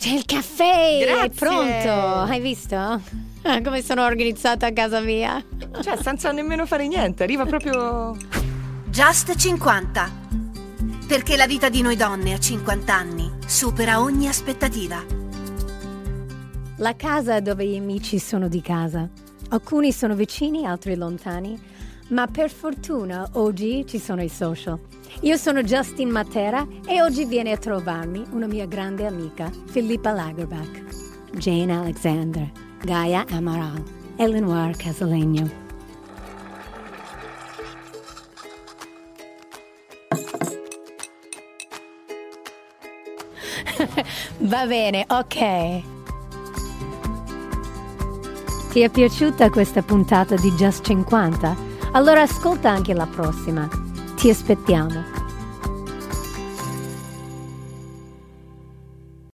C'è il caffè! Grazie. È pronto! Hai visto? Come sono organizzata a casa mia? Cioè, senza nemmeno fare niente, arriva proprio. Just 50. Perché la vita di noi donne a 50 anni supera ogni aspettativa. La casa dove gli amici sono di casa. Alcuni sono vicini, altri lontani, ma per fortuna oggi ci sono i social. Io sono Justin Matera e oggi viene a trovarmi una mia grande amica, Filippa Lagerbach, Jane Alexander, Gaia Amaral e Lenoir Casalegno. Va bene, ok. Ti è piaciuta questa puntata di Just 50? Allora ascolta anche la prossima. Ti aspettiamo.